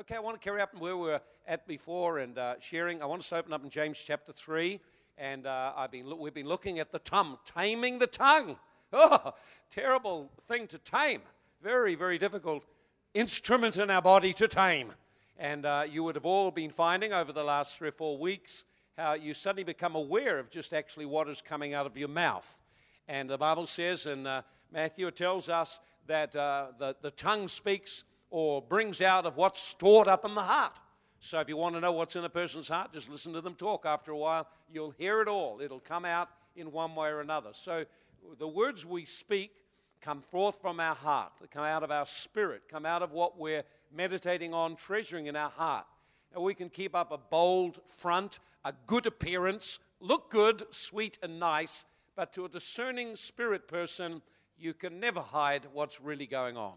Okay, I want to carry up where we were at before and uh, sharing. I want us to open up in James chapter 3. And uh, I've been, we've been looking at the tongue, taming the tongue. Oh, terrible thing to tame. Very, very difficult instrument in our body to tame. And uh, you would have all been finding over the last three or four weeks how you suddenly become aware of just actually what is coming out of your mouth. And the Bible says in uh, Matthew, tells us that uh, the, the tongue speaks or brings out of what's stored up in the heart. So if you want to know what's in a person's heart, just listen to them talk. After a while, you'll hear it all. It'll come out in one way or another. So the words we speak come forth from our heart, they come out of our spirit, come out of what we're meditating on, treasuring in our heart. And we can keep up a bold front, a good appearance, look good, sweet, and nice, but to a discerning spirit person, you can never hide what's really going on.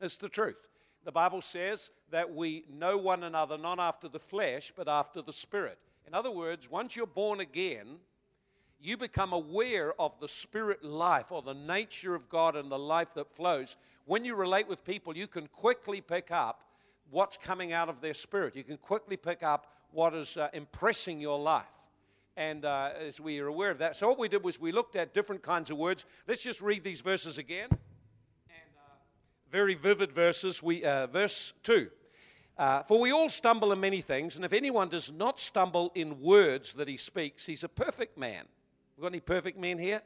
It's the truth. The Bible says that we know one another not after the flesh, but after the spirit. In other words, once you're born again, you become aware of the spirit life or the nature of God and the life that flows. When you relate with people, you can quickly pick up what's coming out of their spirit. You can quickly pick up what is uh, impressing your life. And uh, as we are aware of that, so what we did was we looked at different kinds of words. Let's just read these verses again. Very vivid verses. We, uh, verse 2. Uh, for we all stumble in many things, and if anyone does not stumble in words that he speaks, he's a perfect man We've got any perfect men here?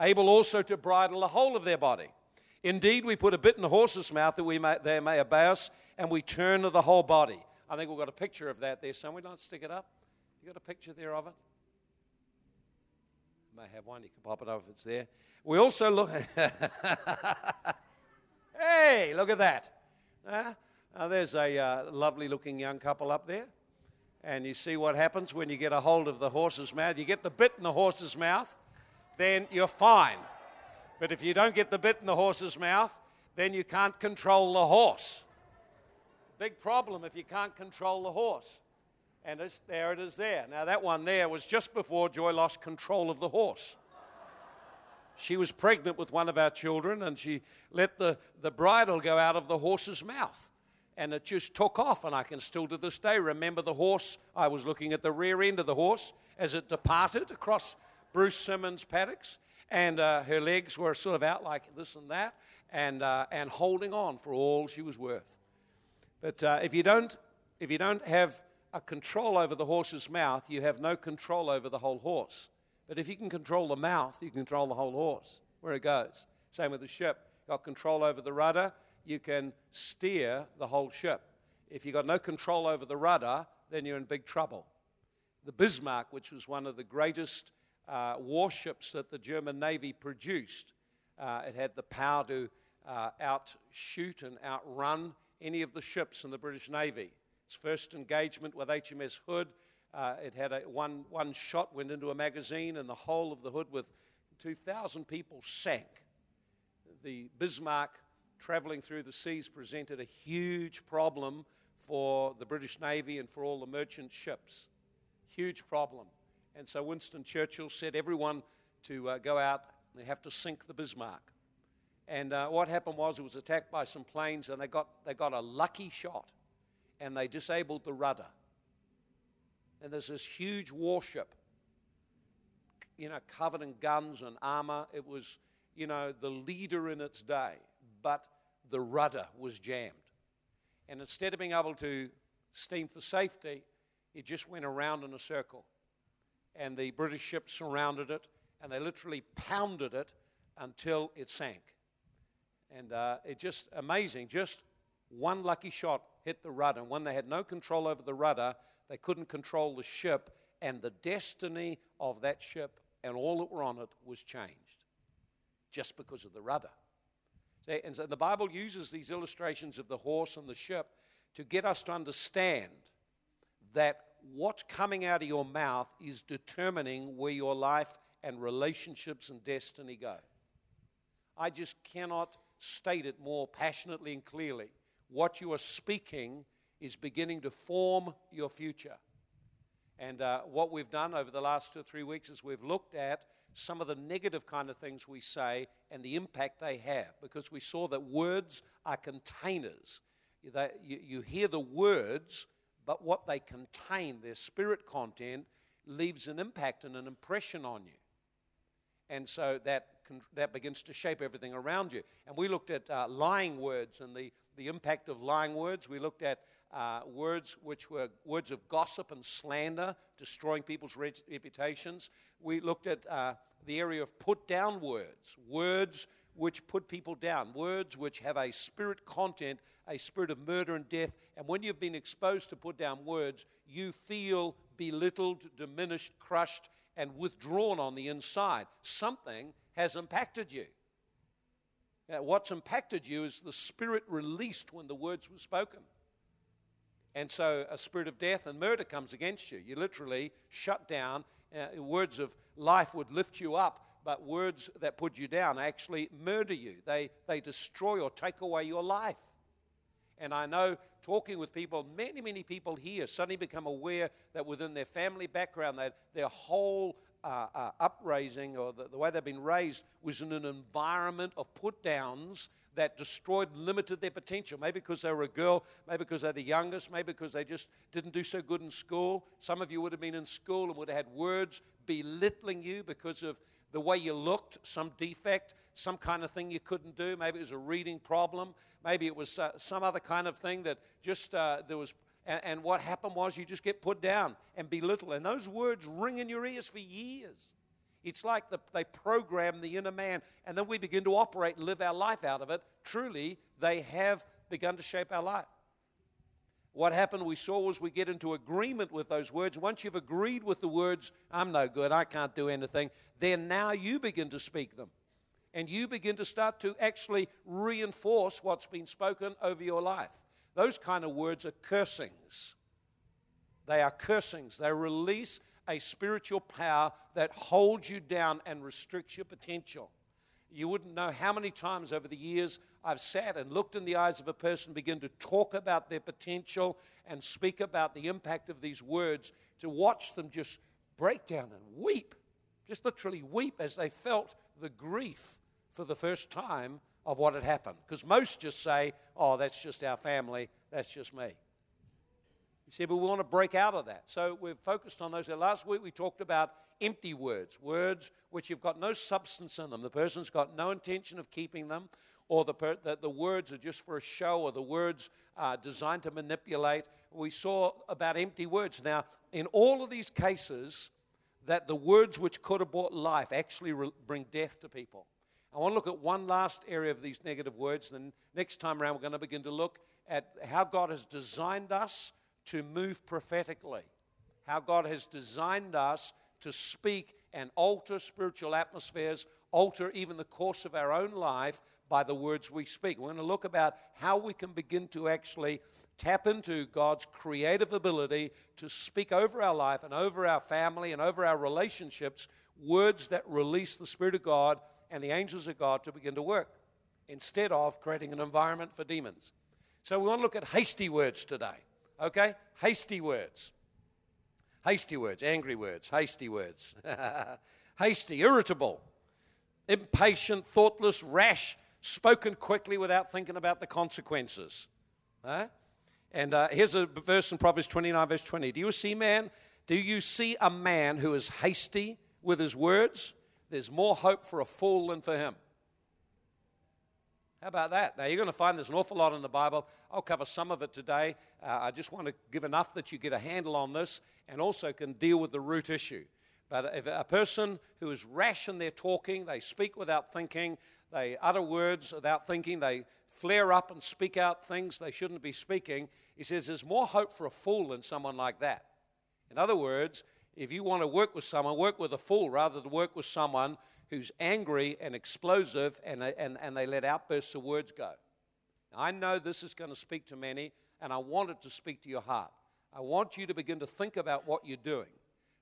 Able also to bridle the whole of their body. Indeed, we put a bit in the horse's mouth that we may, they may obey us, and we turn the whole body. I think we've got a picture of that there somewhere. Don't stick it up. You got a picture there of it? You may have one. You can pop it up if it's there. We also look. hey, look at that. Uh, there's a uh, lovely looking young couple up there. And you see what happens when you get a hold of the horse's mouth. You get the bit in the horse's mouth, then you're fine. But if you don't get the bit in the horse's mouth, then you can't control the horse. Big problem if you can't control the horse. And there it is there. Now, that one there was just before Joy lost control of the horse. She was pregnant with one of our children, and she let the, the bridle go out of the horse's mouth and it just took off. And I can still to this day remember the horse. I was looking at the rear end of the horse as it departed across Bruce Simmons' paddocks, and uh, her legs were sort of out like this and that, and, uh, and holding on for all she was worth. But uh, if, you don't, if you don't have a control over the horse's mouth, you have no control over the whole horse. But if you can control the mouth, you can control the whole horse, where it goes. Same with the ship. You've Got control over the rudder, you can steer the whole ship. If you've got no control over the rudder, then you're in big trouble. The Bismarck, which was one of the greatest uh, warships that the German Navy produced, uh, it had the power to uh, outshoot and outrun any of the ships in the British Navy. Its first engagement with HMS Hood, uh, it had a, one, one shot went into a magazine, and the whole of the Hood with 2,000 people sank. The Bismarck traveling through the seas presented a huge problem for the British Navy and for all the merchant ships. Huge problem. And so Winston Churchill said everyone to uh, go out, they have to sink the Bismarck. And uh, what happened was it was attacked by some planes and they got, they got a lucky shot and they disabled the rudder. And there's this huge warship, you know, covered in guns and armor. It was, you know, the leader in its day but the rudder was jammed. And instead of being able to steam for safety, it just went around in a circle. And the British ship surrounded it, and they literally pounded it until it sank. And uh, it just amazing. Just one lucky shot hit the rudder. And when they had no control over the rudder, they couldn't control the ship, and the destiny of that ship and all that were on it was changed just because of the rudder. See, And so the Bible uses these illustrations of the horse and the ship to get us to understand that what's coming out of your mouth is determining where your life and relationships and destiny go. I just cannot state it more passionately and clearly. What you are speaking is beginning to form your future. And uh, what we've done over the last two or three weeks is we've looked at some of the negative kind of things we say and the impact they have because we saw that words are containers. They, you, you hear the words, but what they contain, their spirit content, leaves an impact and an impression on you. And so that, that begins to shape everything around you. And we looked at uh, lying words and the, the impact of lying words. We looked at uh, words which were words of gossip and slander, destroying people's reputations. We looked at uh, the area of put down words, words which put people down, words which have a spirit content, a spirit of murder and death. And when you've been exposed to put down words, you feel belittled, diminished, crushed, and withdrawn on the inside. Something has impacted you. Uh, what's impacted you is the spirit released when the words were spoken. And so a spirit of death and murder comes against you. You literally shut down. Uh, words of life would lift you up, but words that put you down actually murder you. They, they destroy or take away your life. And I know talking with people, many, many people here suddenly become aware that within their family background, that their whole uh, uh, upraising or the, the, way they've been raised was in an environment of put downs that destroyed, limited their potential. Maybe because they were a girl, maybe because they're the youngest, maybe because they just didn't do so good in school. Some of you would have been in school and would have had words belittling you because of the way you looked, some defect, some kind of thing you couldn't do. Maybe it was a reading problem. Maybe it was uh, some other kind of thing that just uh, there was. And, and what happened was you just get put down and belittled. And those words ring in your ears for years. It's like the, they program the inner man, and then we begin to operate and live our life out of it. Truly, they have begun to shape our life. What happened, we saw, was we get into agreement with those words. Once you've agreed with the words, I'm no good, I can't do anything, then now you begin to speak them. And you begin to start to actually reinforce what's been spoken over your life. Those kind of words are cursings. They are cursings. They release a spiritual power that holds you down and restricts your potential. You wouldn't know how many times over the years I've sat and looked in the eyes of a person, begin to talk about their potential and speak about the impact of these words, to watch them just break down and weep, just literally weep as they felt the grief for the first time of what had happened. Because most just say, oh, that's just our family, that's just me. You see, but we want to break out of that. So we've focused on those. Last week we talked about empty words, words which have got no substance in them. The person's got no intention of keeping them, or the, per- the, the words are just for a show, or the words are designed to manipulate. We saw about empty words. Now, in all of these cases, that the words which could have brought life actually re- bring death to people. I want to look at one last area of these negative words. Then next time around, we're going to begin to look at how God has designed us to move prophetically, how God has designed us to speak and alter spiritual atmospheres, alter even the course of our own life by the words we speak. We're going to look about how we can begin to actually tap into God's creative ability to speak over our life and over our family and over our relationships words that release the Spirit of God and the angels of God to begin to work instead of creating an environment for demons. So we want to look at hasty words today. Okay? Hasty words. Hasty words, angry words, hasty words. hasty, irritable, impatient, thoughtless, rash, spoken quickly without thinking about the consequences. Huh? And uh, here's a verse in Proverbs 29, verse 20. Do you see, man? Do you see a man who is hasty with his words? There's more hope for a fool than for him. How about that? Now, you're going to find there's an awful lot in the Bible. I'll cover some of it today. Uh, I just want to give enough that you get a handle on this and also can deal with the root issue. But if a person who is rash in their talking, they speak without thinking, they utter words without thinking, they flare up and speak out things they shouldn't be speaking, he says there's more hope for a fool than someone like that. In other words, if you want to work with someone, work with a fool rather than work with someone who's angry and explosive and, and, and they let outbursts of words go. I know this is going to speak to many, and I want it to speak to your heart. I want you to begin to think about what you're doing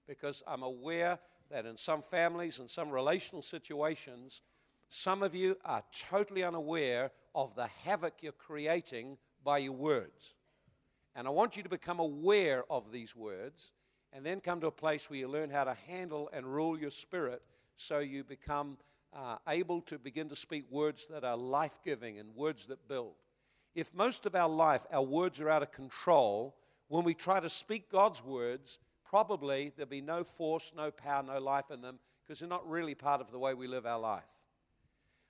because I'm aware that in some families and some relational situations, some of you are totally unaware of the havoc you're creating by your words. And I want you to become aware of these words and then come to a place where you learn how to handle and rule your spirit so you become uh, able to begin to speak words that are life giving and words that build. if most of our life, our words are out of control, when we try to speak God's words, probably there'll be no force, no power, no life in them because they're not really part of the way we live our life.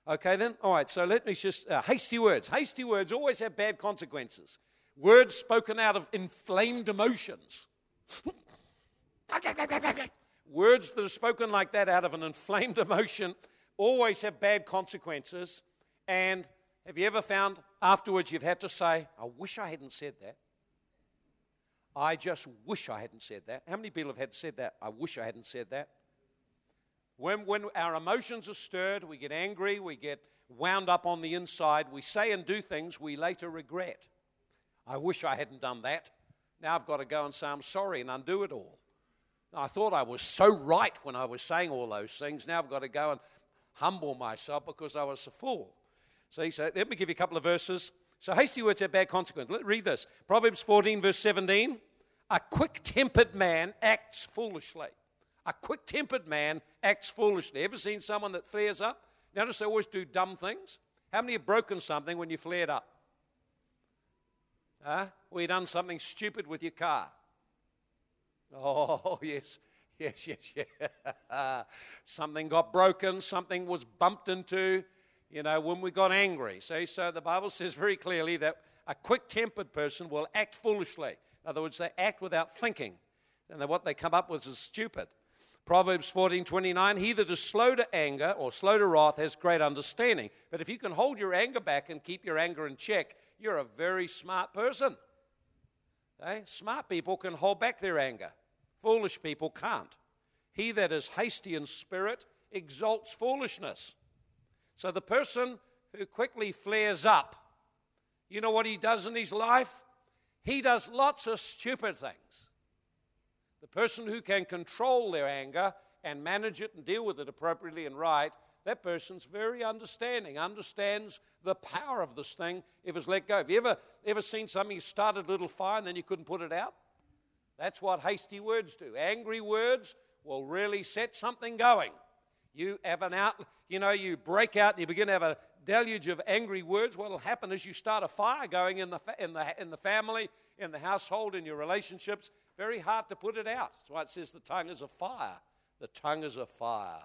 Okay, then? All right, so let me just. Uh, hasty words. Hasty words always have bad consequences. Words spoken out of inflamed emotions. words that are spoken like that out of an inflamed emotion always have bad consequences. And have you ever found afterwards you've had to say, I wish I hadn't said that? I just wish I hadn't said that. How many people have had said that? I wish I hadn't said that. When, when our emotions are stirred, we get angry, we get wound up on the inside, we say and do things we later regret. I wish I hadn't done that. Now I've got to go and say I'm sorry and undo it all. I thought I was so right when I was saying all those things. Now I've got to go and humble myself because I was a fool. So let me give you a couple of verses. So hasty words have bad consequence. Let read this. Proverbs 14, verse 17. A quick-tempered man acts foolishly. A quick-tempered man acts foolishly. Ever seen someone that flares up? Notice they always do dumb things. How many have broken something when you flared up? Huh? Or you done something stupid with your car? Oh, yes. Yes, yes, yes. something got broken, something was bumped into you know, when we got angry. See, so the Bible says very clearly that a quick tempered person will act foolishly. In other words, they act without thinking. And what they come up with is stupid. Proverbs 14 29, he that is slow to anger or slow to wrath has great understanding. But if you can hold your anger back and keep your anger in check, you're a very smart person. Okay? Smart people can hold back their anger, foolish people can't. He that is hasty in spirit exalts foolishness. So the person who quickly flares up, you know what he does in his life? He does lots of stupid things. The person who can control their anger and manage it and deal with it appropriately and right, that person's very understanding, understands the power of this thing if it's let go. Have you ever, ever seen something you started a little fire and then you couldn't put it out? That's what hasty words do. Angry words will really set something going. You have an out, you know, you break out and you begin to have a deluge of angry words. What will happen is you start a fire going in the, in, the, in the family, in the household, in your relationships. Very hard to put it out. That's why it says the tongue is a fire. The tongue is a fire.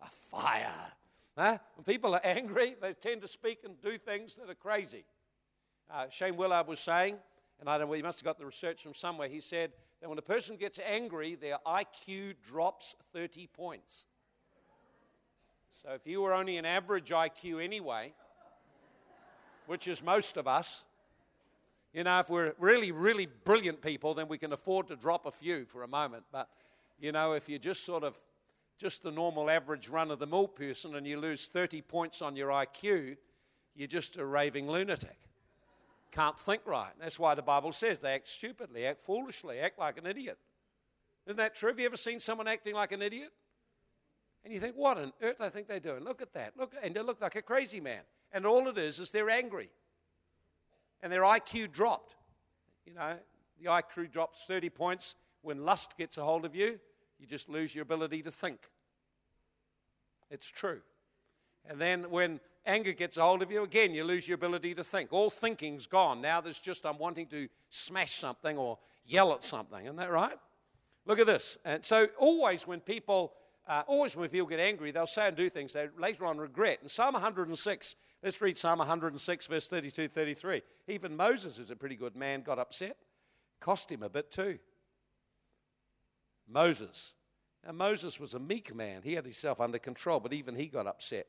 A fire. Huh? When people are angry, they tend to speak and do things that are crazy. Uh, Shane Willard was saying, and I don't know, he must have got the research from somewhere, he said that when a person gets angry, their IQ drops 30 points. So if you were only an average IQ anyway, which is most of us, you know, if we're really, really brilliant people, then we can afford to drop a few for a moment. But, you know, if you're just sort of just the normal average run of the mill person and you lose 30 points on your IQ, you're just a raving lunatic. Can't think right. That's why the Bible says they act stupidly, act foolishly, act like an idiot. Isn't that true? Have you ever seen someone acting like an idiot? And you think, what on earth I think they're doing? Look at that. Look, and they look like a crazy man. And all it is is they're angry. And their IQ dropped. You know, the IQ drops 30 points. When lust gets a hold of you, you just lose your ability to think. It's true. And then when anger gets a hold of you, again, you lose your ability to think. All thinking's gone. Now there's just, I'm wanting to smash something or yell at something. Isn't that right? Look at this. And so, always when people uh, always when people get angry, they'll say and do things they later on regret. In Psalm 106, let's read Psalm 106, verse 32 33. Even Moses, who's a pretty good man, got upset. Cost him a bit too. Moses. Now, Moses was a meek man. He had himself under control, but even he got upset.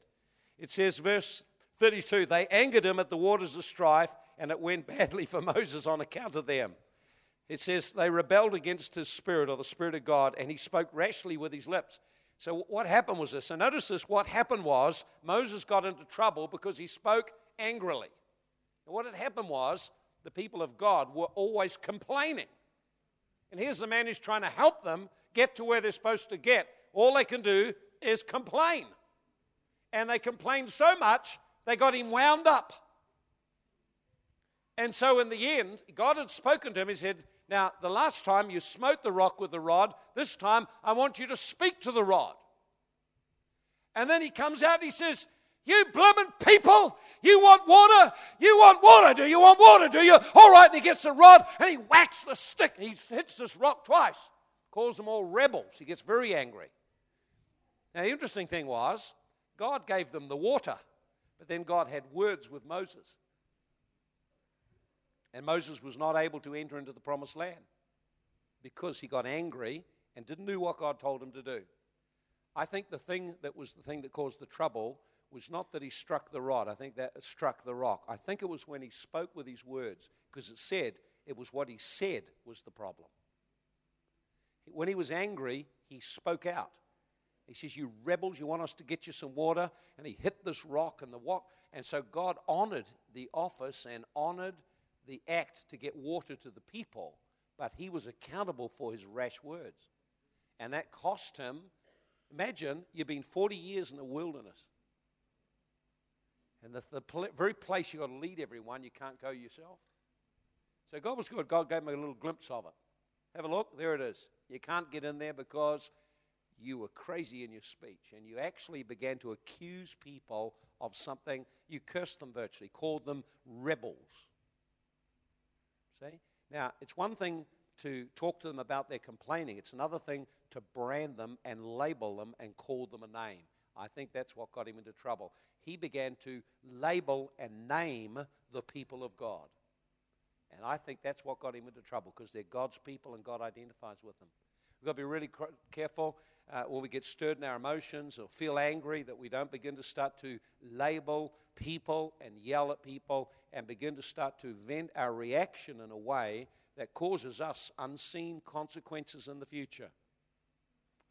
It says, verse 32 They angered him at the waters of strife, and it went badly for Moses on account of them. It says, They rebelled against his spirit, or the spirit of God, and he spoke rashly with his lips. So, what happened was this. So, notice this what happened was Moses got into trouble because he spoke angrily. And what had happened was the people of God were always complaining. And here's the man who's trying to help them get to where they're supposed to get. All they can do is complain. And they complained so much, they got him wound up. And so, in the end, God had spoken to him. He said, now, the last time you smote the rock with the rod, this time I want you to speak to the rod. And then he comes out and he says, You blooming people, you want water? You want water? Do you want water? Do you? All right, and he gets the rod and he whacks the stick. He hits this rock twice, calls them all rebels. He gets very angry. Now, the interesting thing was, God gave them the water, but then God had words with Moses. And Moses was not able to enter into the promised land because he got angry and didn't do what God told him to do. I think the thing that was the thing that caused the trouble was not that he struck the rod. I think that struck the rock. I think it was when he spoke with his words, because it said it was what he said was the problem. When he was angry, he spoke out. He says, You rebels, you want us to get you some water? And he hit this rock and the rock. And so God honored the office and honored the act to get water to the people, but he was accountable for his rash words. And that cost him. Imagine you've been 40 years in the wilderness. And the, the pl- very place you've got to lead everyone, you can't go yourself. So God was good. God gave me a little glimpse of it. Have a look. There it is. You can't get in there because you were crazy in your speech and you actually began to accuse people of something. You cursed them virtually, called them rebels. See? Now, it's one thing to talk to them about their complaining, it's another thing to brand them and label them and call them a name. I think that's what got him into trouble. He began to label and name the people of God. And I think that's what got him into trouble because they're God's people and God identifies with them. We've got to be really careful uh, when we get stirred in our emotions or feel angry that we don't begin to start to label people and yell at people and begin to start to vent our reaction in a way that causes us unseen consequences in the future.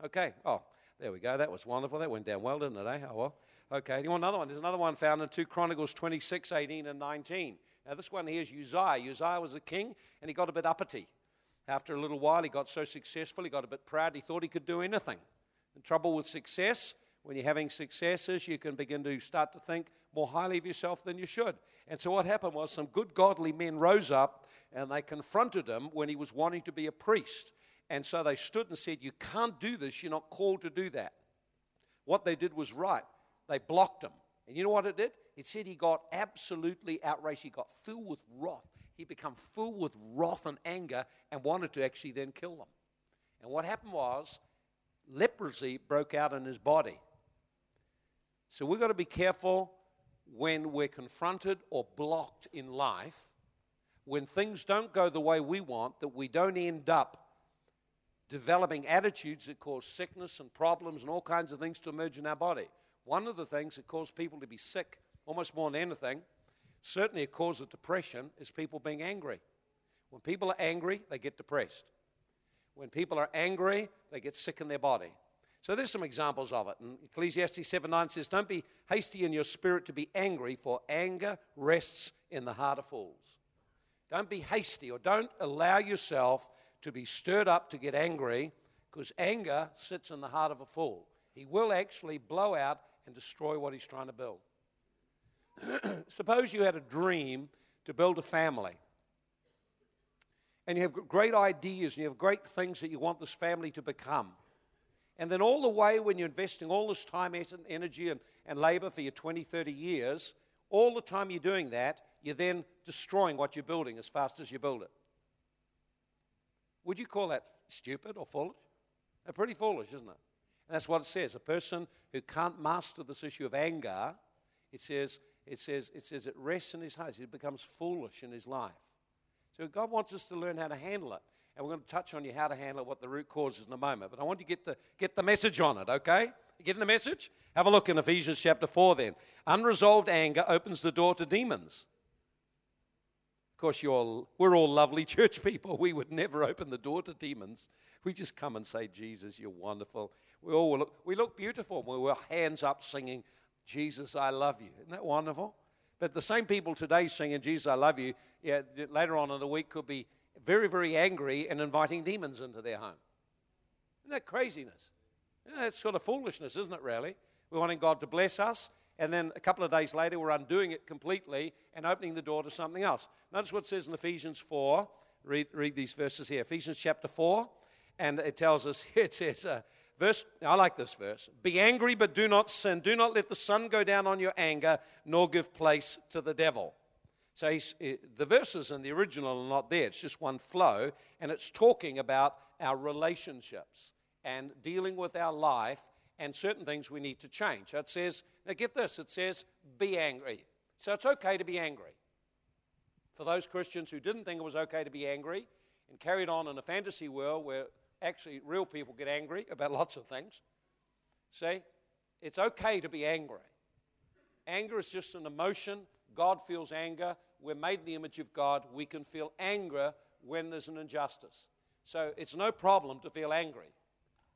Okay, oh, there we go. That was wonderful. That went down well, didn't it? Eh? Oh, well. Okay, you want another one? There's another one found in 2 Chronicles 26, 18, and 19. Now, this one here is Uzziah. Uzziah was a king, and he got a bit uppity. After a little while, he got so successful, he got a bit proud, he thought he could do anything. The trouble with success, when you're having successes, you can begin to start to think more highly of yourself than you should. And so, what happened was some good godly men rose up and they confronted him when he was wanting to be a priest. And so they stood and said, You can't do this, you're not called to do that. What they did was right. They blocked him. And you know what it did? It said he got absolutely outraged. He got filled with wrath. He became full with wrath and anger and wanted to actually then kill them. And what happened was leprosy broke out in his body. So we've got to be careful when we're confronted or blocked in life, when things don't go the way we want, that we don't end up developing attitudes that cause sickness and problems and all kinds of things to emerge in our body. One of the things that cause people to be sick, almost more than anything, certainly a cause of depression, is people being angry. When people are angry, they get depressed. When people are angry, they get sick in their body. So there's some examples of it. And Ecclesiastes 7 9 says, Don't be hasty in your spirit to be angry, for anger rests in the heart of fools. Don't be hasty or don't allow yourself to be stirred up to get angry, because anger sits in the heart of a fool. He will actually blow out and destroy what he's trying to build. Suppose you had a dream to build a family. And you have great ideas and you have great things that you want this family to become. And then, all the way when you're investing all this time, energy, and, and labor for your 20, 30 years, all the time you're doing that, you're then destroying what you're building as fast as you build it. Would you call that stupid or foolish? They're pretty foolish, isn't it? And that's what it says. A person who can't master this issue of anger, it says, it says, it says it rests in his heart. It becomes foolish in his life. So God wants us to learn how to handle it. And we're going to touch on you how to handle it, what the root cause is in a moment. But I want you to get the, get the message on it, okay? You getting the message? Have a look in Ephesians chapter 4 then. Unresolved anger opens the door to demons. Of course, you're, we're all lovely church people. We would never open the door to demons. We just come and say, Jesus, you're wonderful. We all look, we look beautiful. We were hands up singing, Jesus, I love you. Isn't that wonderful? But the same people today singing, Jesus, I love you, yeah, later on in the week could be very, very angry and inviting demons into their home. Isn't that craziness? Yeah, that's sort of foolishness, isn't it, really? We're wanting God to bless us, and then a couple of days later, we're undoing it completely and opening the door to something else. Notice what it says in Ephesians 4. Read, read these verses here Ephesians chapter 4, and it tells us, it says, uh, verse, I like this verse. Be angry, but do not sin. Do not let the sun go down on your anger, nor give place to the devil. So eh, the verses in the original are not there. It's just one flow, and it's talking about our relationships and dealing with our life and certain things we need to change. it says, now get this, it says, be angry. So it's okay to be angry. For those Christians who didn't think it was okay to be angry and carried on in a fantasy world where actually real people get angry about lots of things, see, it's okay to be angry. Anger is just an emotion. God feels anger. We're made in the image of God. We can feel anger when there's an injustice. So it's no problem to feel angry.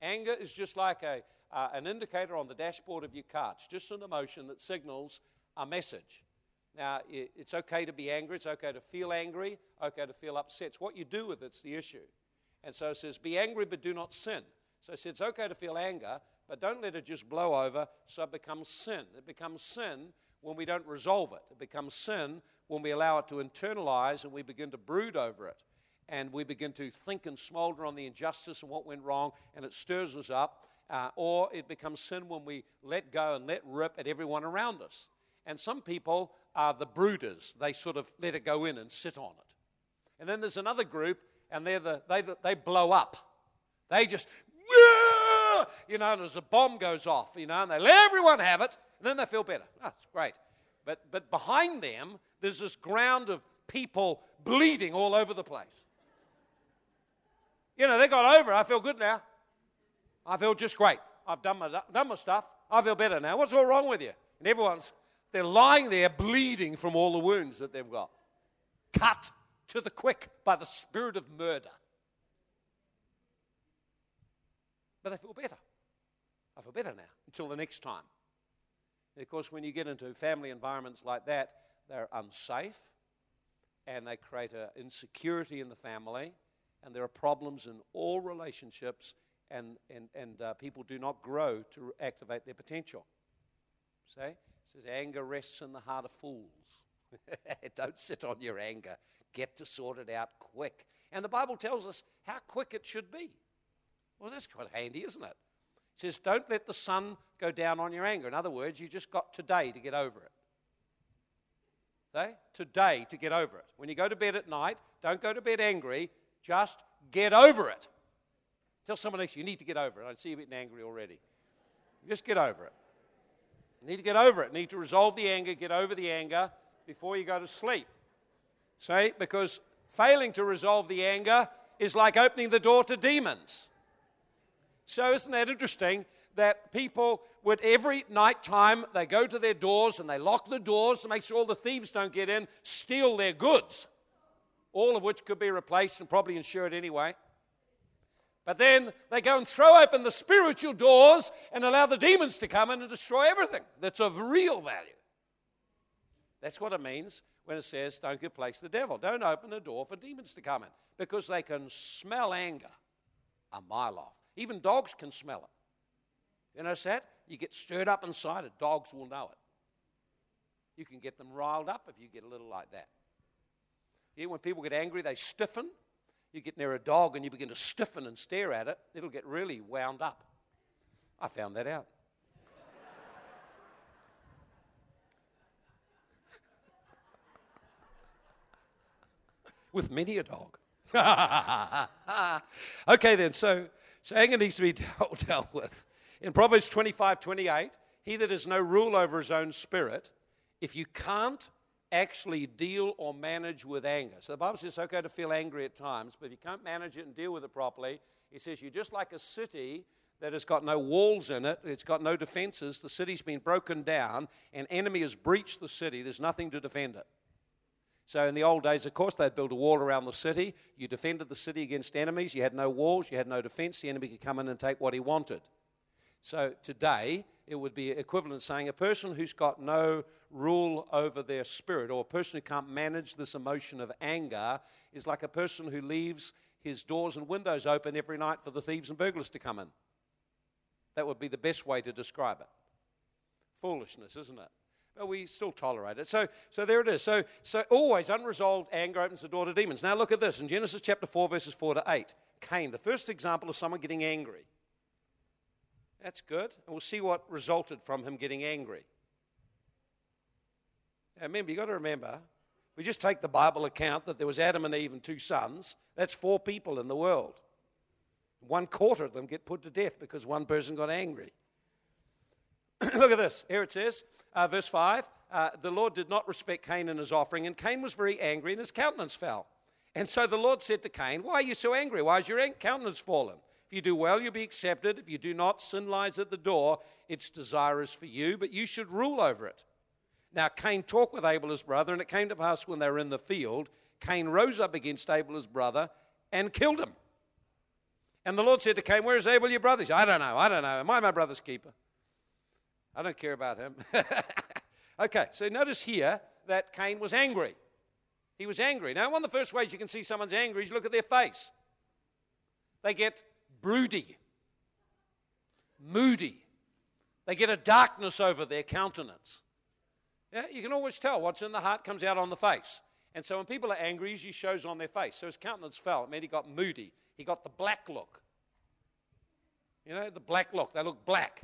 Anger is just like a, uh, an indicator on the dashboard of your car. It's just an emotion that signals a message. Now, it's okay to be angry. It's okay to feel angry. Okay to feel upset. It's what you do with it's the issue. And so it says, be angry, but do not sin. So it says it's okay to feel anger, but don't let it just blow over so it becomes sin. It becomes sin when we don't resolve it. It becomes sin when we allow it to internalize and we begin to brood over it. And we begin to think and smolder on the injustice and what went wrong, and it stirs us up. Uh, or it becomes sin when we let go and let rip at everyone around us. And some people are the brooders. They sort of let it go in and sit on it. And then there's another group, and they're the, they, they blow up. They just, you know, and as a bomb goes off, you know, and they let everyone have it, and then they feel better. Ah, That's oh, great. But, but behind them, there's this ground of people bleeding all over the place. You know, they got over. I feel good now. I feel just great. I've done my, done my stuff. I feel better now. What's all wrong with you? And everyone's, they're lying there bleeding from all the wounds that they've got. Cut to the quick by the spirit of murder. But I feel better. I feel better now until the next time. of course, when you get into family environments like that, they're unsafe and they create an insecurity in the family, and there are problems in all relationships and, and, and uh, people do not grow to activate their potential. See? It says anger rests in the heart of fools. Don't sit on your anger. Get to sort it out quick. And the Bible tells us how quick it should be. Well, that's quite handy, isn't it? It says, Don't let the sun go down on your anger. In other words, you just got today to get over it. See? Today to get over it. When you go to bed at night, don't go to bed angry, just get over it. Tell someone else you need to get over it. I see you getting angry already. Just get over it. You need to get over it. You need to resolve the anger, get over the anger before you go to sleep. See? Because failing to resolve the anger is like opening the door to demons. So, isn't that interesting that people would every night time they go to their doors and they lock the doors to make sure all the thieves don't get in, steal their goods, all of which could be replaced and probably insured anyway. But then they go and throw open the spiritual doors and allow the demons to come in and destroy everything that's of real value. That's what it means when it says, don't give place to the devil. Don't open the door for demons to come in because they can smell anger a mile off. Even dogs can smell it. You notice that? You get stirred up inside it, dogs will know it. You can get them riled up if you get a little like that. Yeah, when people get angry, they stiffen you get near a dog and you begin to stiffen and stare at it, it'll get really wound up. I found that out. With many a dog. okay, then, so, so anger needs to be dealt, dealt with. In Proverbs 25 28, he that has no rule over his own spirit, if you can't actually deal or manage with anger. So the Bible says it's okay to feel angry at times, but if you can't manage it and deal with it properly, it says you're just like a city that has got no walls in it, it's got no defenses, the city's been broken down, an enemy has breached the city, there's nothing to defend it. So, in the old days, of course, they'd build a wall around the city. You defended the city against enemies. You had no walls, you had no defense. The enemy could come in and take what he wanted. So, today, it would be equivalent saying a person who's got no rule over their spirit or a person who can't manage this emotion of anger is like a person who leaves his doors and windows open every night for the thieves and burglars to come in. That would be the best way to describe it. Foolishness, isn't it? But we still tolerate it. So, so there it is. So, so always unresolved anger opens the door to demons. Now look at this in Genesis chapter 4, verses 4 to 8. Cain, the first example of someone getting angry. That's good. And we'll see what resulted from him getting angry. Now, remember, you've got to remember, we just take the Bible account that there was Adam and Eve and two sons. That's four people in the world. One quarter of them get put to death because one person got angry. Look at this. Here it says, uh, verse 5 uh, The Lord did not respect Cain and his offering, and Cain was very angry, and his countenance fell. And so the Lord said to Cain, Why are you so angry? Why is your countenance fallen? If you do well, you'll be accepted. If you do not, sin lies at the door. Its desire is for you, but you should rule over it. Now, Cain talked with Abel his brother, and it came to pass when they were in the field, Cain rose up against Abel his brother and killed him. And the Lord said to Cain, Where is Abel your brother? He said, I don't know, I don't know. Am I my brother's keeper? I don't care about him. okay, so notice here that Cain was angry. He was angry. Now, one of the first ways you can see someone's angry is look at their face. They get broody, moody. They get a darkness over their countenance. Yeah, you can always tell what's in the heart comes out on the face. And so when people are angry, usually shows on their face. So his countenance fell. It meant he got moody. He got the black look. You know, the black look. They look black.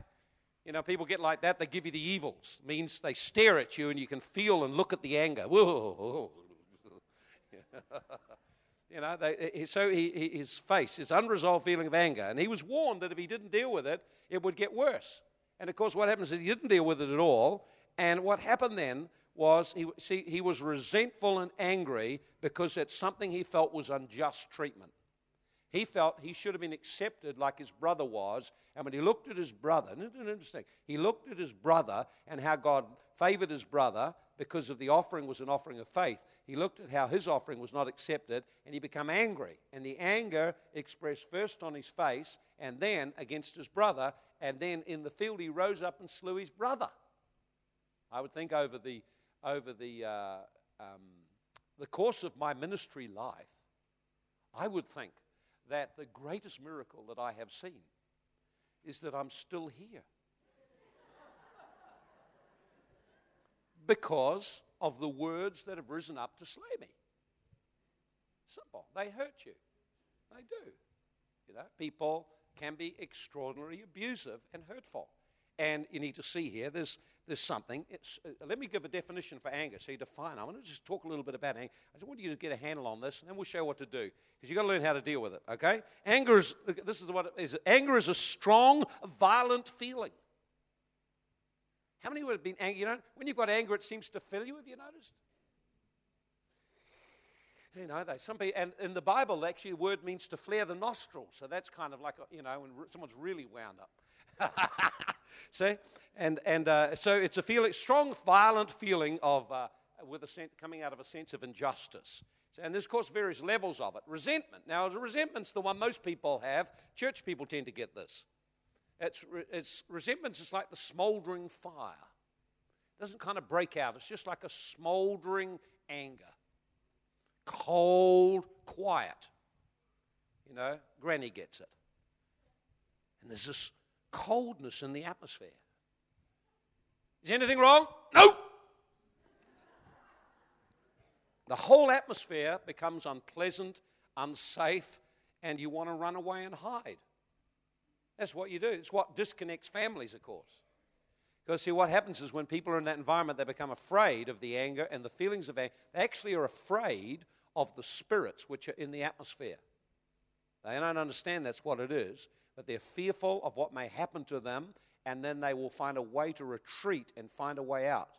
You know, people get like that. They give you the evils. It means they stare at you and you can feel and look at the anger. Whoa. you know, they, so he, his face, his unresolved feeling of anger. And he was warned that if he didn't deal with it, it would get worse. And of course, what happens is he didn't deal with it at all. And what happened then was he, see, he was resentful and angry because it's something he felt was unjust treatment. He felt he should have been accepted like his brother was. And when he looked at his brother, interesting, he looked at his brother and how God favored his brother because of the offering was an offering of faith. He looked at how his offering was not accepted and he became angry. And the anger expressed first on his face and then against his brother. And then in the field, he rose up and slew his brother. I would think over the, over the, uh, um, the course of my ministry life, I would think that the greatest miracle that I have seen is that I'm still here. because of the words that have risen up to slay me. Simple. They hurt you. They do. You know, people can be extraordinarily abusive and hurtful. And you need to see here, there's, there's something. Uh, let me give a definition for anger so you define. I want to just talk a little bit about anger. I just want you to get a handle on this, and then we'll show what to do. Because you've got to learn how to deal with it, okay? Anger is, this is what it is. Anger is a strong, violent feeling. How many would have been angry? You know, when you've got anger, it seems to fill you. Have you noticed? You know, they, some people, and in the Bible, actually, the word means to flare the nostrils. So that's kind of like, a, you know, when someone's really wound up. See? And, and uh, so it's a feeling, strong, violent feeling of, uh, with a sense, coming out of a sense of injustice. And there's, of course, various levels of it. Resentment. Now, resentment's the one most people have. Church people tend to get this. It's, it's resentment's just like the smoldering fire. It doesn't kind of break out. It's just like a smoldering anger. Cold, quiet. You know, Granny gets it. And there's this coldness in the atmosphere. Is anything wrong? No. The whole atmosphere becomes unpleasant, unsafe, and you want to run away and hide. That's what you do. It's what disconnects families, of course. Because, see, what happens is when people are in that environment, they become afraid of the anger and the feelings of anger. They actually are afraid of the spirits which are in the atmosphere. They don't understand that's what it is, but they're fearful of what may happen to them, and then they will find a way to retreat and find a way out.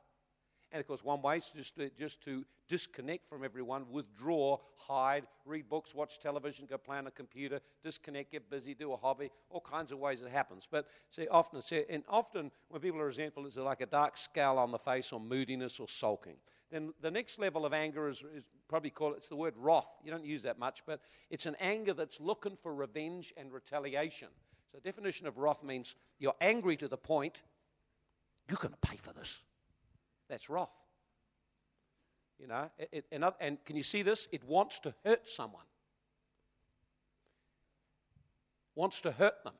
And of course, one way is just to, just to disconnect from everyone, withdraw, hide, read books, watch television, go play on a computer, disconnect, get busy, do a hobby, all kinds of ways it happens. But see, often, see, and often when people are resentful, it's like a dark scowl on the face or moodiness or sulking. Then the next level of anger is, is probably called, it's the word wrath. You don't use that much, but it's an anger that's looking for revenge and retaliation. So definition of wrath means you're angry to the point, you're going to pay for this. That's wrath. You know, it, it, and, and can you see this? It wants to hurt someone. Wants to hurt them.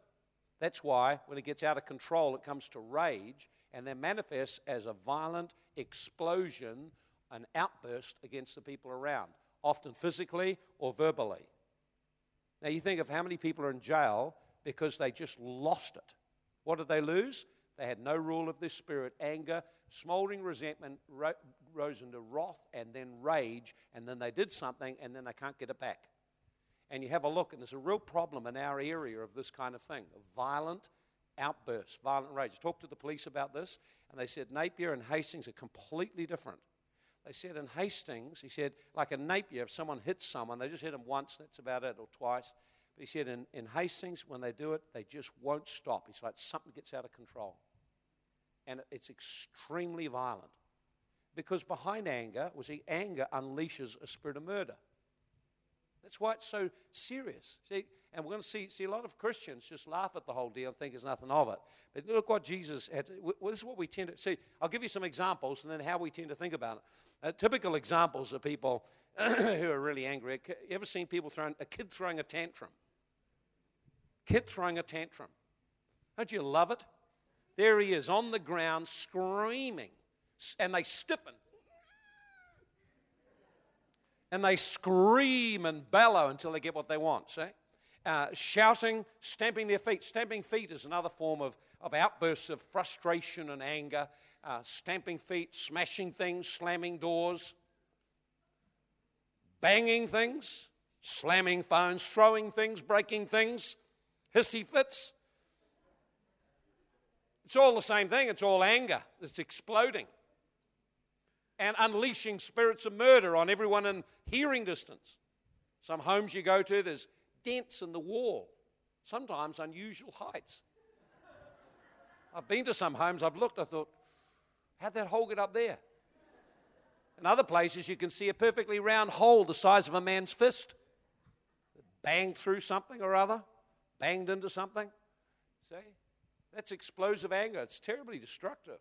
That's why when it gets out of control, it comes to rage and then manifests as a violent explosion, an outburst against the people around, often physically or verbally. Now, you think of how many people are in jail because they just lost it. What did they lose? They had no rule of their spirit. Anger, smoldering resentment ro- rose into wrath and then rage, and then they did something and then they can't get it back. And you have a look, and there's a real problem in our area of this kind of thing violent outbursts, violent rage. I talked to the police about this, and they said Napier and Hastings are completely different. They said in Hastings, he said, like a Napier, if someone hits someone, they just hit them once, that's about it, or twice. He said in, in Hastings, when they do it, they just won't stop. It's like, something gets out of control. And it's extremely violent. Because behind anger was see, anger unleashes a spirit of murder. That's why it's so serious. See, and we're going to see, see a lot of Christians just laugh at the whole deal and think there's nothing of it. But look what Jesus had. Well, this is what we tend to see. I'll give you some examples and then how we tend to think about it. Uh, typical examples of people who are really angry. You ever seen people throwing a kid throwing a tantrum? Kid throwing a tantrum. Don't you love it? There he is on the ground screaming, and they stiffen and they scream and bellow until they get what they want. See? Uh, shouting, stamping their feet. Stamping feet is another form of, of outbursts of frustration and anger. Uh, stamping feet, smashing things, slamming doors, banging things, slamming phones, throwing things, breaking things, hissy fits. It's all the same thing. It's all anger. It's exploding and unleashing spirits of murder on everyone in hearing distance. Some homes you go to, there's dents in the wall, sometimes unusual heights. I've been to some homes, I've looked, I thought, how'd that hole get up there? In other places, you can see a perfectly round hole the size of a man's fist. Banged through something or other, banged into something. See? That's explosive anger. It's terribly destructive.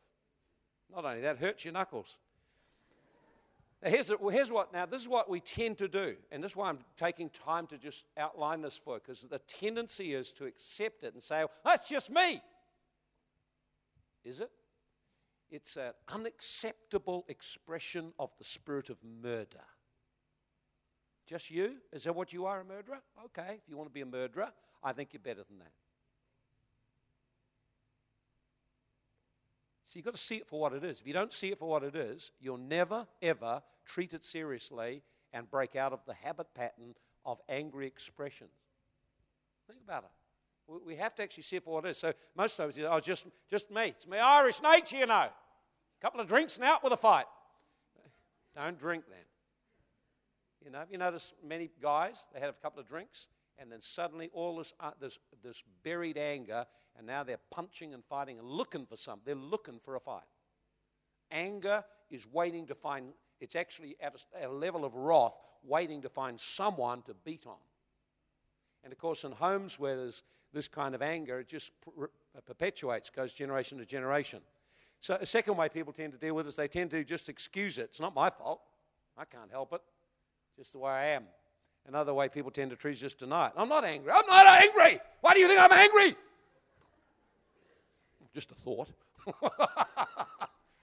Not only that, hurts your knuckles. Now, here's, here's what, now, this is what we tend to do, and this is why I'm taking time to just outline this for you, because the tendency is to accept it and say, that's just me. Is it? It's an unacceptable expression of the spirit of murder. Just you? Is that what you are, a murderer? Okay, if you want to be a murderer, I think you're better than that. So you've got to see it for what it is. If you don't see it for what it is, you'll never, ever treat it seriously and break out of the habit pattern of angry expressions. Think about it. We have to actually see it for what it is. So most of us, oh, just, just me. It's my Irish nature, you know. A couple of drinks and out with a fight. Don't drink then. You know, have you notice many guys, they have a couple of drinks, and then suddenly all this, uh, this, this buried anger, and now they're punching and fighting and looking for something. They're looking for a fight. Anger is waiting to find, it's actually at a, at a level of wrath, waiting to find someone to beat on. And of course, in homes where there's this kind of anger, it just perpetuates, goes generation to generation. So, a second way people tend to deal with it is they tend to just excuse it. It's not my fault. I can't help it. Just the way I am. Another way people tend to treat is just deny it. I'm not angry. I'm not angry. Why do you think I'm angry? Just a thought.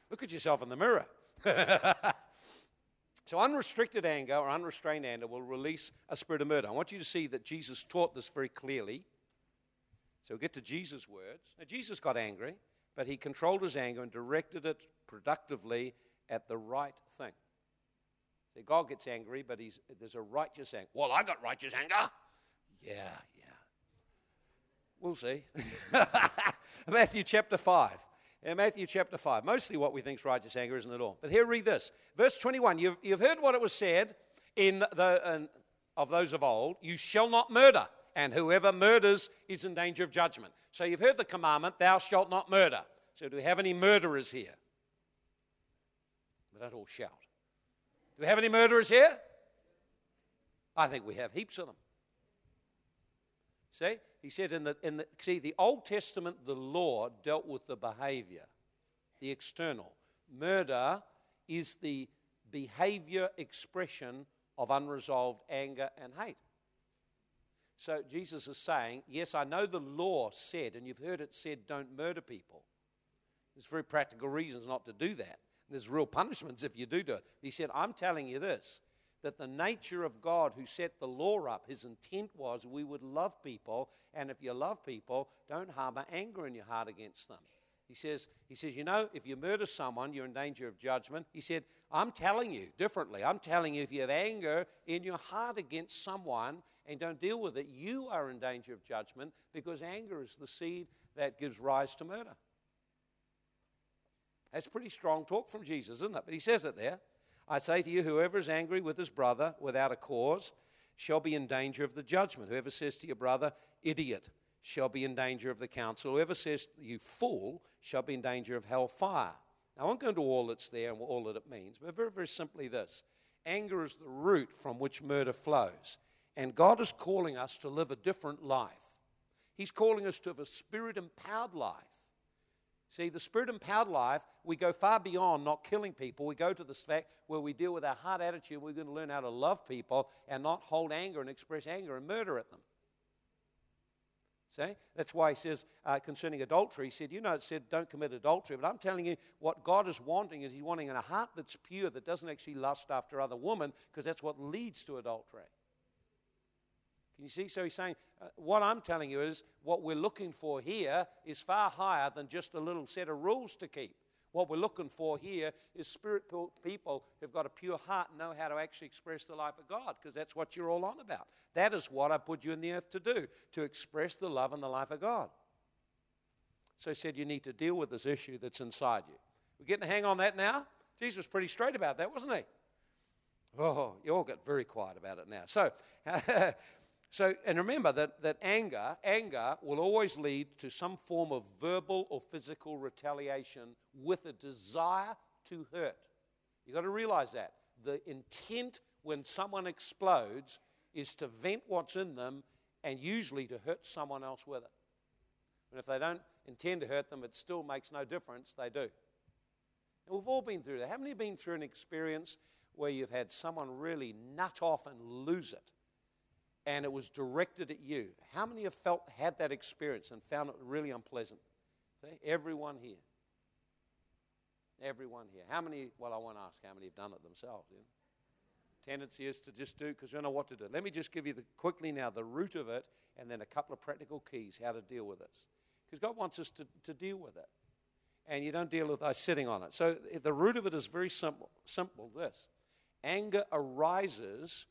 Look at yourself in the mirror. so, unrestricted anger or unrestrained anger will release a spirit of murder. I want you to see that Jesus taught this very clearly. So, we'll get to Jesus' words. Now, Jesus got angry, but he controlled his anger and directed it productively at the right thing. See, God gets angry, but there's a righteous anger. Well, I got righteous anger. Yeah, yeah. We'll see. Matthew chapter 5. In Matthew chapter 5. Mostly what we think is righteous anger isn't at all. But here, read this. Verse 21. You've, you've heard what it was said in the, in, of those of old you shall not murder, and whoever murders is in danger of judgment. So you've heard the commandment, thou shalt not murder. So do we have any murderers here? We don't all shout. Do we have any murderers here? I think we have heaps of them. See, he said in the, in the see the Old Testament, the law dealt with the behavior, the external. Murder is the behavior expression of unresolved anger and hate. So Jesus is saying, yes, I know the law said, and you've heard it said, don't murder people. There's very practical reasons not to do that. There's real punishments if you do do it. He said, I'm telling you this that the nature of God who set the law up, his intent was we would love people, and if you love people, don't harbor anger in your heart against them. He says, he says, you know, if you murder someone, you're in danger of judgment. He said, I'm telling you differently. I'm telling you, if you have anger in your heart against someone and don't deal with it, you are in danger of judgment because anger is the seed that gives rise to murder. That's pretty strong talk from Jesus, isn't it? But he says it there. I say to you, whoever is angry with his brother without a cause shall be in danger of the judgment. Whoever says to your brother, idiot, shall be in danger of the council. Whoever says, you fool, shall be in danger of hell fire. Now, I won't go into all that's there and all that it means, but very, very simply this anger is the root from which murder flows. And God is calling us to live a different life. He's calling us to have a spirit empowered life. See, the spirit empowered life, we go far beyond not killing people. We go to the fact where we deal with our heart attitude. We're going to learn how to love people and not hold anger and express anger and murder at them. See? That's why he says uh, concerning adultery, he said, You know, it said don't commit adultery, but I'm telling you what God is wanting is He's wanting a heart that's pure, that doesn't actually lust after other women, because that's what leads to adultery. Can you see? So he's saying, uh, what I'm telling you is what we're looking for here is far higher than just a little set of rules to keep. What we're looking for here is spirit people who've got a pure heart and know how to actually express the life of God, because that's what you're all on about. That is what I put you in the earth to do, to express the love and the life of God. So he said, You need to deal with this issue that's inside you. We're getting a hang on that now? Jesus was pretty straight about that, wasn't he? Oh, you all got very quiet about it now. So, So, and remember that, that anger, anger will always lead to some form of verbal or physical retaliation with a desire to hurt. You've got to realize that. The intent when someone explodes is to vent what's in them and usually to hurt someone else with it. And if they don't intend to hurt them, it still makes no difference. They do. And we've all been through that. Haven't you been through an experience where you've had someone really nut off and lose it? And it was directed at you. How many have felt had that experience and found it really unpleasant? See, everyone here. Everyone here. How many? Well, I won't ask how many have done it themselves. You know? Tendency is to just do because we don't know what to do. Let me just give you the, quickly now the root of it and then a couple of practical keys how to deal with this. Because God wants us to, to deal with it. And you don't deal with by sitting on it. So eh, the root of it is very simple. Simple this anger arises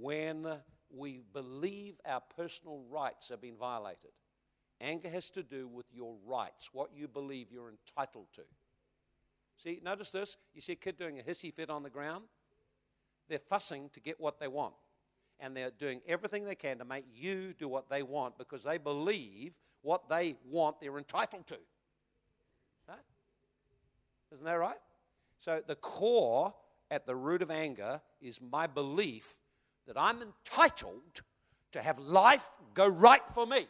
when we believe our personal rights have been violated. Anger has to do with your rights, what you believe you're entitled to. See, notice this. You see a kid doing a hissy fit on the ground? They're fussing to get what they want. And they're doing everything they can to make you do what they want because they believe what they want they're entitled to. Huh? Isn't that right? So the core at the root of anger is my belief that I'm entitled to have life go right for me.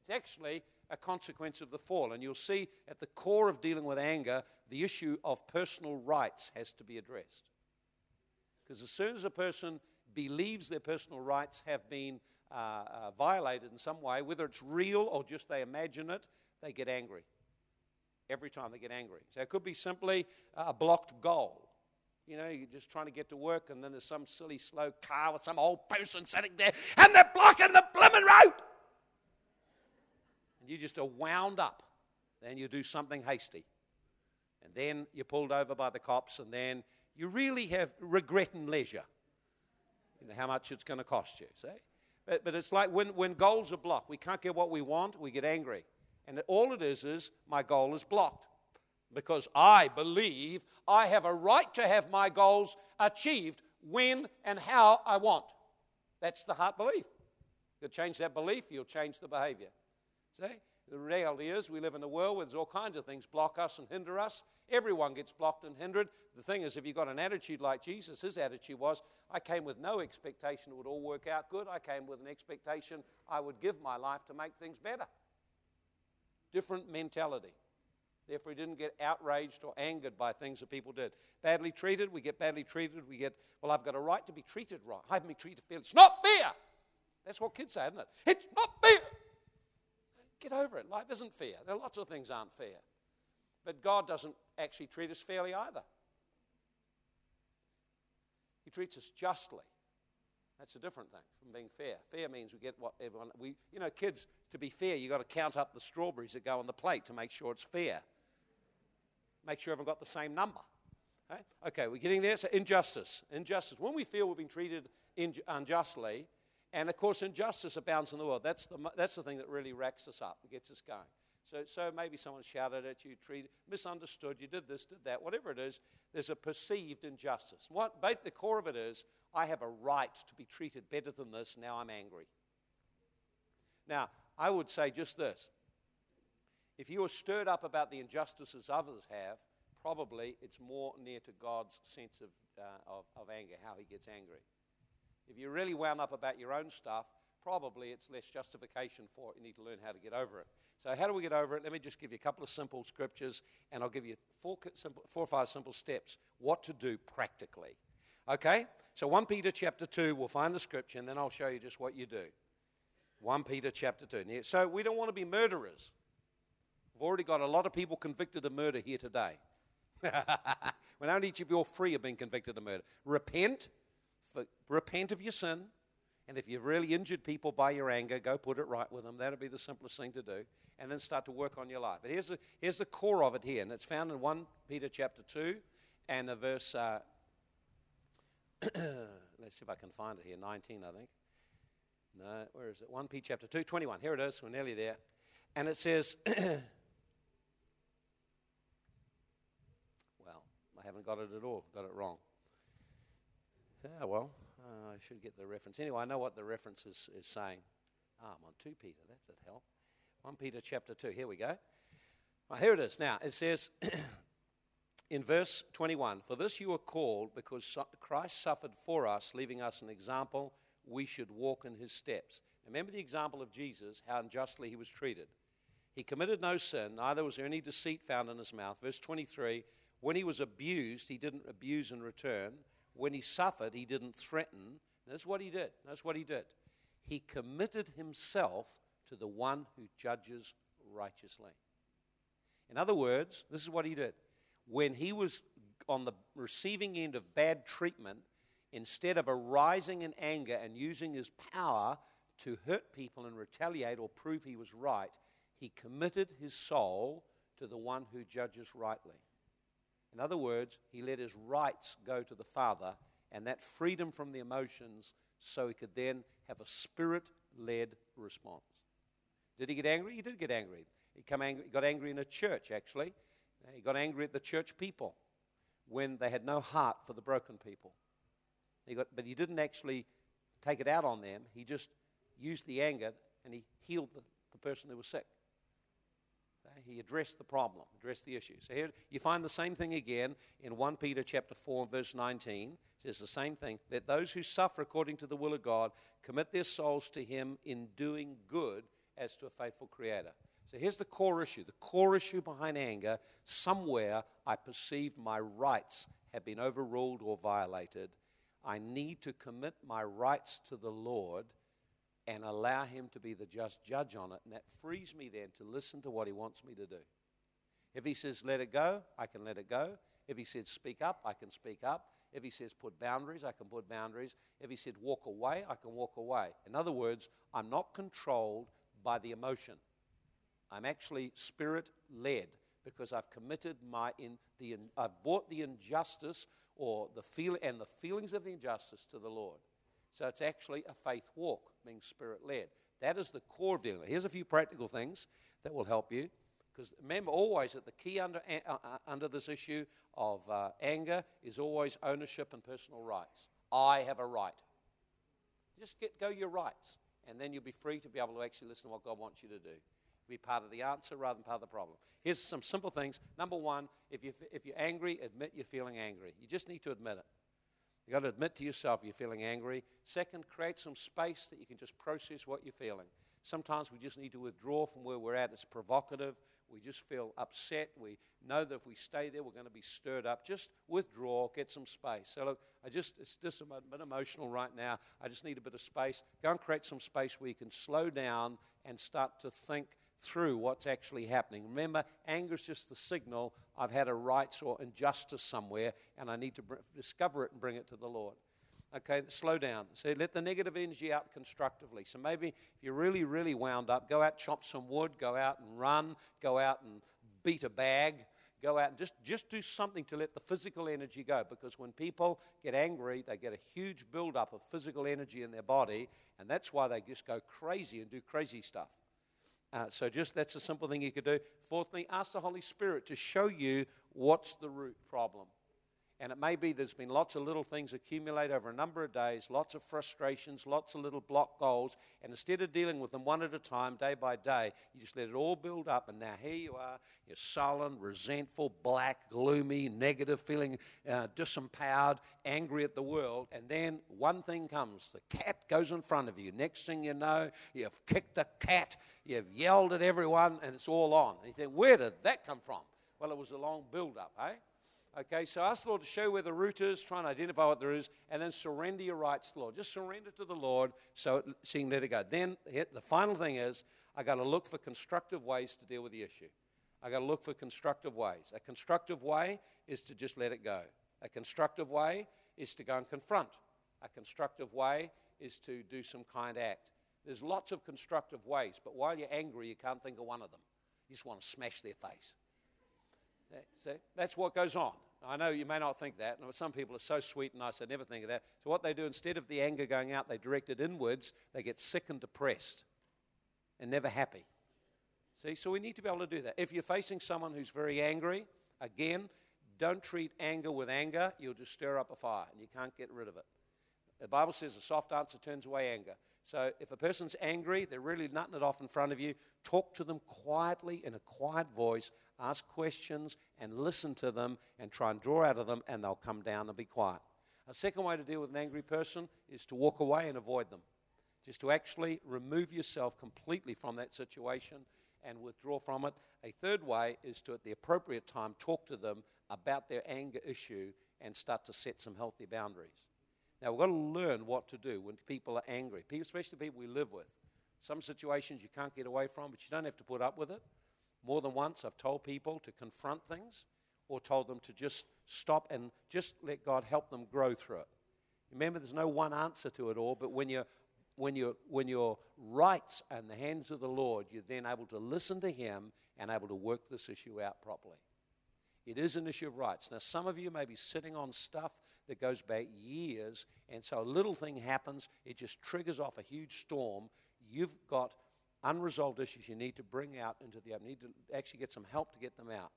It's actually a consequence of the fall. And you'll see at the core of dealing with anger, the issue of personal rights has to be addressed. Because as soon as a person believes their personal rights have been uh, uh, violated in some way, whether it's real or just they imagine it, they get angry. Every time they get angry. So it could be simply a blocked goal. You know, you're just trying to get to work, and then there's some silly, slow car with some old person sitting there, and they're blocking the blooming road. And you just are wound up. Then you do something hasty. And then you're pulled over by the cops, and then you really have regret and leisure. You know how much it's going to cost you, see? But, but it's like when, when goals are blocked, we can't get what we want, we get angry. And all it is is my goal is blocked because I believe I have a right to have my goals achieved when and how I want. That's the heart belief. You'll change that belief, you'll change the behavior. See? The reality is, we live in a world where there's all kinds of things block us and hinder us. Everyone gets blocked and hindered. The thing is, if you've got an attitude like Jesus, his attitude was, I came with no expectation it would all work out good. I came with an expectation I would give my life to make things better. Different mentality. Therefore, he didn't get outraged or angered by things that people did. Badly treated, we get badly treated. We get, well, I've got a right to be treated right. I haven't been treated fairly. It's not fair. That's what kids say, isn't it? It's not fair. Get over it. Life isn't fair. There are lots of things aren't fair. But God doesn't actually treat us fairly either. He treats us justly. That's a different thing from being fair. Fair means we get what everyone, we, you know, kids, to be fair, you've got to count up the strawberries that go on the plate to make sure it's fair. Make sure everyone got the same number. Okay, okay we're getting there. So, injustice. Injustice. When we feel we've been treated unjustly, and of course, injustice abounds in the world. That's the, that's the thing that really racks us up and gets us going. So, so maybe someone shouted at you, treated, misunderstood, you did this, did that, whatever it is, there's a perceived injustice. What, the core of it is, I have a right to be treated better than this, now I'm angry. Now, I would say just this. If you are stirred up about the injustices others have, probably it's more near to God's sense of, uh, of, of anger, how he gets angry. If you're really wound up about your own stuff, probably it's less justification for it. You need to learn how to get over it. So, how do we get over it? Let me just give you a couple of simple scriptures, and I'll give you four, simple, four or five simple steps what to do practically. Okay? So, 1 Peter chapter 2, we'll find the scripture, and then I'll show you just what you do. 1 Peter chapter 2. So, we don't want to be murderers. We've already got a lot of people convicted of murder here today. when only each of you free of being convicted of murder. Repent, for, repent of your sin, and if you've really injured people by your anger, go put it right with them. That'll be the simplest thing to do. And then start to work on your life. But here's the, here's the core of it here, and it's found in 1 Peter chapter 2 and a verse, uh, let's see if I can find it here, 19, I think. No, where is it? 1 Peter chapter 2, 21. Here it is. We're nearly there. And it says, well, I haven't got it at all, got it wrong. Yeah, well, uh, I should get the reference. Anyway, I know what the reference is, is saying. Ah, I'm on 2 Peter, that's a help. 1 Peter chapter 2, here we go. Well, here it is. Now, it says in verse 21 For this you are called, because Christ suffered for us, leaving us an example, we should walk in his steps. Remember the example of Jesus, how unjustly he was treated. He committed no sin, neither was there any deceit found in his mouth. Verse 23 when he was abused, he didn't abuse in return. When he suffered, he didn't threaten. That's what he did. That's what he did. He committed himself to the one who judges righteously. In other words, this is what he did. When he was on the receiving end of bad treatment, instead of arising in anger and using his power to hurt people and retaliate or prove he was right, he committed his soul to the one who judges rightly. In other words, he let his rights go to the Father and that freedom from the emotions so he could then have a spirit led response. Did he get angry? He did get angry. He, angry. he got angry in a church, actually. He got angry at the church people when they had no heart for the broken people. He got, but he didn't actually take it out on them. He just used the anger and he healed the, the person who was sick. He addressed the problem, addressed the issue. So here you find the same thing again in 1 Peter chapter 4 verse 19. It says the same thing. That those who suffer according to the will of God commit their souls to him in doing good as to a faithful creator. So here's the core issue. The core issue behind anger, somewhere I perceive my rights have been overruled or violated. I need to commit my rights to the Lord and allow Him to be the just judge on it. And that frees me then to listen to what He wants me to do. If He says, let it go, I can let it go. If He says, speak up, I can speak up. If He says, put boundaries, I can put boundaries. If He said, walk away, I can walk away. In other words, I'm not controlled by the emotion. I'm actually spirit led because I've committed my in the I've brought the injustice or the feel and the feelings of the injustice to the Lord. So it's actually a faith walk, being spirit led. That is the core of dealing. Here's a few practical things that will help you. Because remember always that the key under, uh, under this issue of uh, anger is always ownership and personal rights. I have a right. Just get, go your rights, and then you'll be free to be able to actually listen to what God wants you to do. Be part of the answer rather than part of the problem. Here's some simple things. Number one, if, you, if you're angry, admit you're feeling angry. You just need to admit it. You've got to admit to yourself you're feeling angry. Second, create some space that you can just process what you're feeling. Sometimes we just need to withdraw from where we're at. It's provocative. We just feel upset. We know that if we stay there, we're going to be stirred up. Just withdraw, get some space. So, look, I just, it's just a bit emotional right now. I just need a bit of space. Go and create some space where you can slow down and start to think through what's actually happening. Remember, anger is just the signal I've had a rights or injustice somewhere and I need to br- discover it and bring it to the Lord. Okay, slow down. So let the negative energy out constructively. So maybe if you're really, really wound up, go out, chop some wood, go out and run, go out and beat a bag, go out and just, just do something to let the physical energy go. Because when people get angry, they get a huge buildup of physical energy in their body, and that's why they just go crazy and do crazy stuff. Uh, so just that's a simple thing you could do. Fourthly, ask the Holy Spirit to show you what's the root problem. And it may be there's been lots of little things accumulate over a number of days, lots of frustrations, lots of little block goals. And instead of dealing with them one at a time, day by day, you just let it all build up. And now here you are, you're sullen, resentful, black, gloomy, negative, feeling uh, disempowered, angry at the world. And then one thing comes the cat goes in front of you. Next thing you know, you've kicked a cat, you've yelled at everyone, and it's all on. And you think, where did that come from? Well, it was a long build up, eh? Okay, so ask the Lord to show where the root is, try and identify what there is, and then surrender your rights to the Lord. Just surrender to the Lord so, so you can let it go. Then the final thing is, I got to look for constructive ways to deal with the issue. I got to look for constructive ways. A constructive way is to just let it go. A constructive way is to go and confront. A constructive way is to do some kind act. There's lots of constructive ways, but while you're angry, you can't think of one of them. You just want to smash their face. See, that's what goes on. I know you may not think that. Some people are so sweet and nice, they never think of that. So, what they do, instead of the anger going out, they direct it inwards. They get sick and depressed and never happy. See, so we need to be able to do that. If you're facing someone who's very angry, again, don't treat anger with anger. You'll just stir up a fire and you can't get rid of it. The Bible says a soft answer turns away anger. So if a person's angry, they're really nutting it off in front of you, talk to them quietly in a quiet voice ask questions and listen to them and try and draw out of them, and they'll come down and be quiet. A second way to deal with an angry person is to walk away and avoid them. Just to actually remove yourself completely from that situation and withdraw from it. A third way is to, at the appropriate time, talk to them about their anger issue and start to set some healthy boundaries. Now, we've got to learn what to do when people are angry, especially people we live with. Some situations you can't get away from, but you don't have to put up with it. More than once, I've told people to confront things or told them to just stop and just let God help them grow through it. Remember, there's no one answer to it all, but when you're when, you when your rights are in the hands of the Lord, you're then able to listen to Him and able to work this issue out properly. It is an issue of rights. Now, some of you may be sitting on stuff that goes back years, and so a little thing happens, it just triggers off a huge storm. You've got unresolved issues you need to bring out into the open. You need to actually get some help to get them out.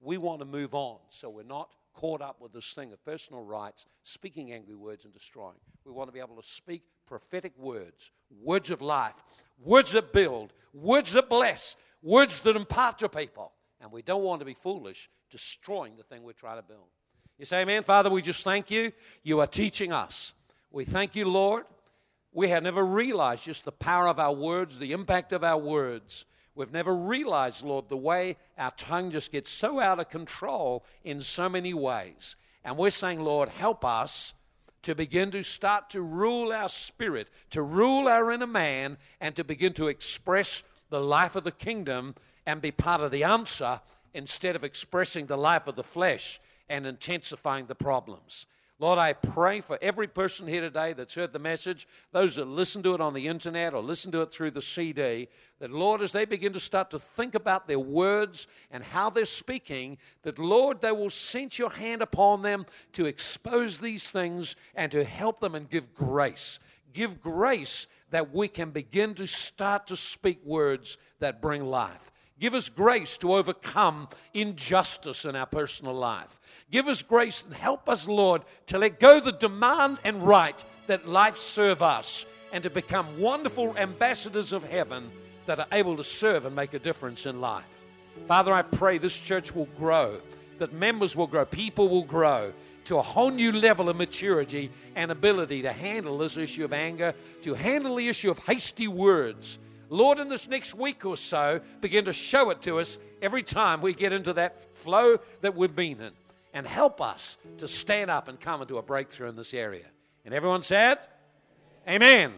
We want to move on so we're not caught up with this thing of personal rights, speaking angry words and destroying. We want to be able to speak prophetic words, words of life, words that build, words that bless, words that impart to people. And we don't want to be foolish destroying the thing we're trying to build. You say, Amen, Father, we just thank you. You are teaching us. We thank you, Lord, we have never realized just the power of our words, the impact of our words. We've never realized, Lord, the way our tongue just gets so out of control in so many ways. And we're saying, Lord, help us to begin to start to rule our spirit, to rule our inner man, and to begin to express the life of the kingdom and be part of the answer instead of expressing the life of the flesh and intensifying the problems. Lord, I pray for every person here today that's heard the message, those that listen to it on the internet or listen to it through the CD, that Lord, as they begin to start to think about their words and how they're speaking, that Lord, they will sense your hand upon them to expose these things and to help them and give grace. Give grace that we can begin to start to speak words that bring life. Give us grace to overcome injustice in our personal life. Give us grace and help us, Lord, to let go the demand and right that life serve us and to become wonderful ambassadors of heaven that are able to serve and make a difference in life. Father, I pray this church will grow, that members will grow, people will grow to a whole new level of maturity and ability to handle this issue of anger, to handle the issue of hasty words Lord, in this next week or so, begin to show it to us every time we get into that flow that we've been in. And help us to stand up and come into a breakthrough in this area. And everyone said, Amen.